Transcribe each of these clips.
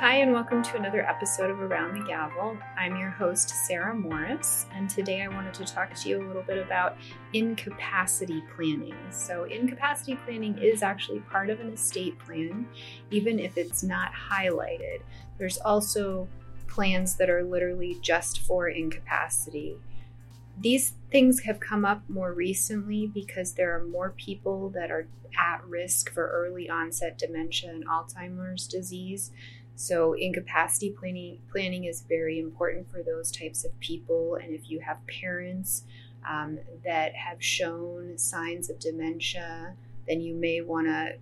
Hi, and welcome to another episode of Around the Gavel. I'm your host, Sarah Morris, and today I wanted to talk to you a little bit about incapacity planning. So, incapacity planning is actually part of an estate plan, even if it's not highlighted. There's also plans that are literally just for incapacity. These things have come up more recently because there are more people that are at risk for early onset dementia and Alzheimer's disease. So, incapacity planning, planning is very important for those types of people. And if you have parents um, that have shown signs of dementia, then you may want to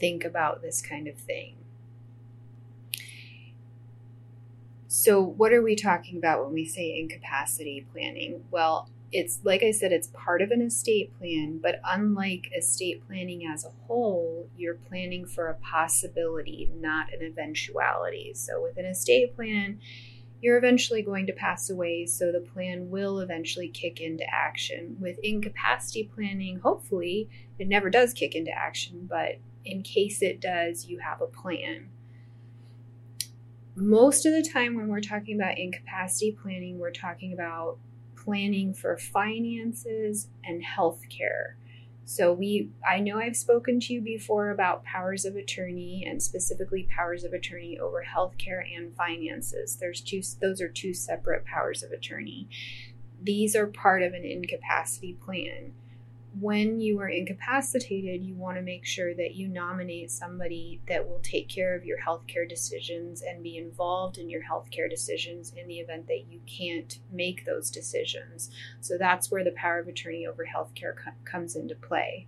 think about this kind of thing. So, what are we talking about when we say incapacity planning? Well, it's like I said, it's part of an estate plan, but unlike estate planning as a whole, you're planning for a possibility, not an eventuality. So, with an estate plan, you're eventually going to pass away, so the plan will eventually kick into action. With incapacity planning, hopefully, it never does kick into action, but in case it does, you have a plan. Most of the time, when we're talking about incapacity planning, we're talking about planning for finances and healthcare. So we I know I've spoken to you before about powers of attorney and specifically powers of attorney over healthcare and finances. There's two those are two separate powers of attorney. These are part of an incapacity plan when you are incapacitated, you want to make sure that you nominate somebody that will take care of your healthcare decisions and be involved in your healthcare decisions in the event that you can't make those decisions. So that's where the power of attorney over healthcare co- comes into play.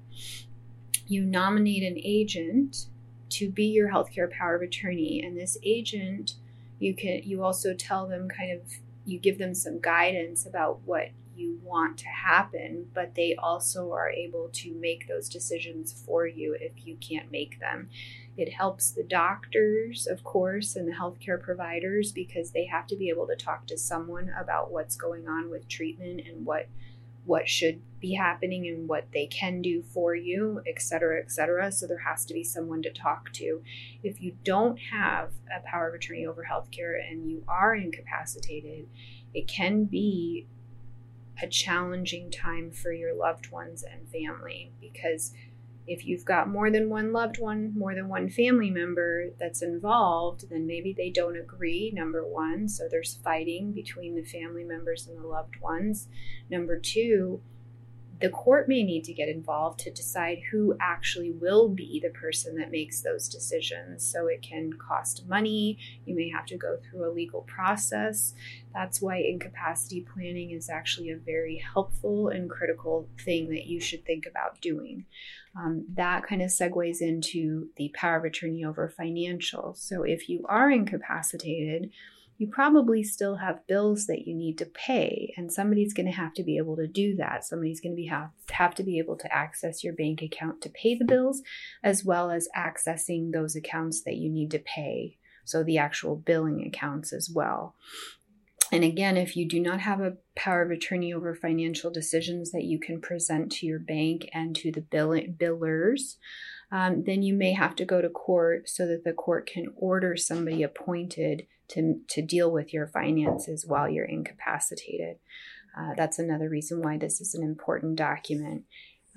You nominate an agent to be your healthcare power of attorney, and this agent, you can you also tell them kind of you give them some guidance about what you want to happen, but they also are able to make those decisions for you if you can't make them. It helps the doctors, of course, and the healthcare providers because they have to be able to talk to someone about what's going on with treatment and what what should be happening and what they can do for you, et cetera, et cetera. So there has to be someone to talk to. If you don't have a power of attorney over healthcare and you are incapacitated, it can be a challenging time for your loved ones and family because if you've got more than one loved one, more than one family member that's involved, then maybe they don't agree, number one. So there's fighting between the family members and the loved ones. Number two, the court may need to get involved to decide who actually will be the person that makes those decisions. So it can cost money. You may have to go through a legal process. That's why incapacity planning is actually a very helpful and critical thing that you should think about doing. Um, that kind of segues into the power of attorney over financial. So if you are incapacitated, you probably still have bills that you need to pay and somebody's going to have to be able to do that. Somebody's going to be have, have to be able to access your bank account to pay the bills as well as accessing those accounts that you need to pay so the actual billing accounts as well. And again, if you do not have a power of attorney over financial decisions that you can present to your bank and to the bill- billers, um, then you may have to go to court so that the court can order somebody appointed to, to deal with your finances while you're incapacitated. Uh, that's another reason why this is an important document.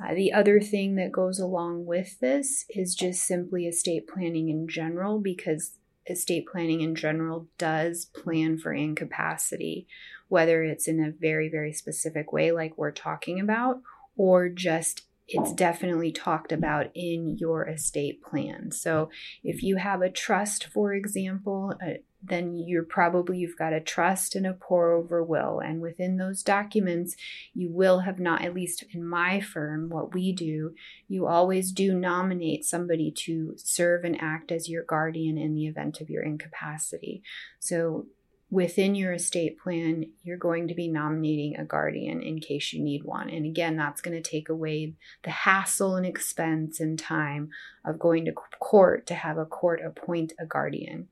Uh, the other thing that goes along with this is just simply estate planning in general, because estate planning in general does plan for incapacity, whether it's in a very, very specific way, like we're talking about, or just it's definitely talked about in your estate plan. So if you have a trust, for example, uh, then you're probably you've got a trust and a pour over will and within those documents you will have not at least in my firm what we do you always do nominate somebody to serve and act as your guardian in the event of your incapacity so within your estate plan, you're going to be nominating a guardian in case you need one. And again, that's going to take away the hassle and expense and time of going to court to have a court appoint a guardian.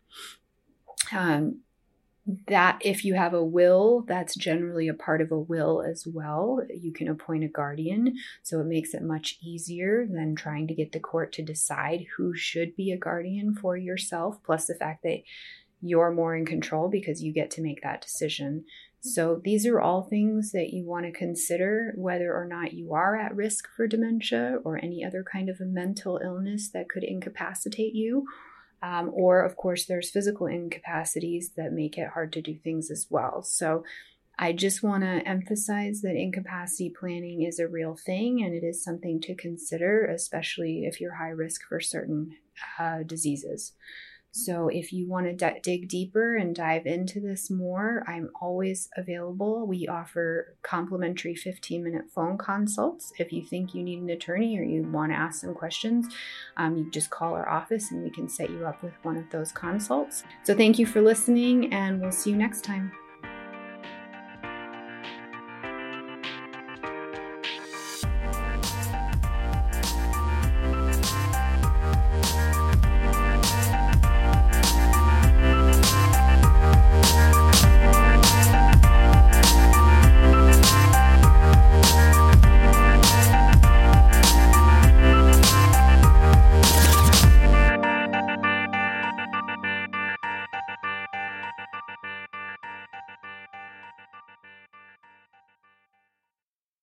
Um, that if you have a will, that's generally a part of a will as well. You can appoint a guardian, so it makes it much easier than trying to get the court to decide who should be a guardian for yourself, plus the fact that you're more in control because you get to make that decision. So, these are all things that you want to consider whether or not you are at risk for dementia or any other kind of a mental illness that could incapacitate you um, or, of course, there's physical incapacities that make it hard to do things as well. So, I just want to emphasize that incapacity planning is a real thing and it is something to consider, especially if you're high risk for certain uh, diseases. So, if you want to d- dig deeper and dive into this more, I'm always available. We offer complimentary 15 minute phone consults. If you think you need an attorney or you want to ask some questions, um, you just call our office and we can set you up with one of those consults. So, thank you for listening, and we'll see you next time.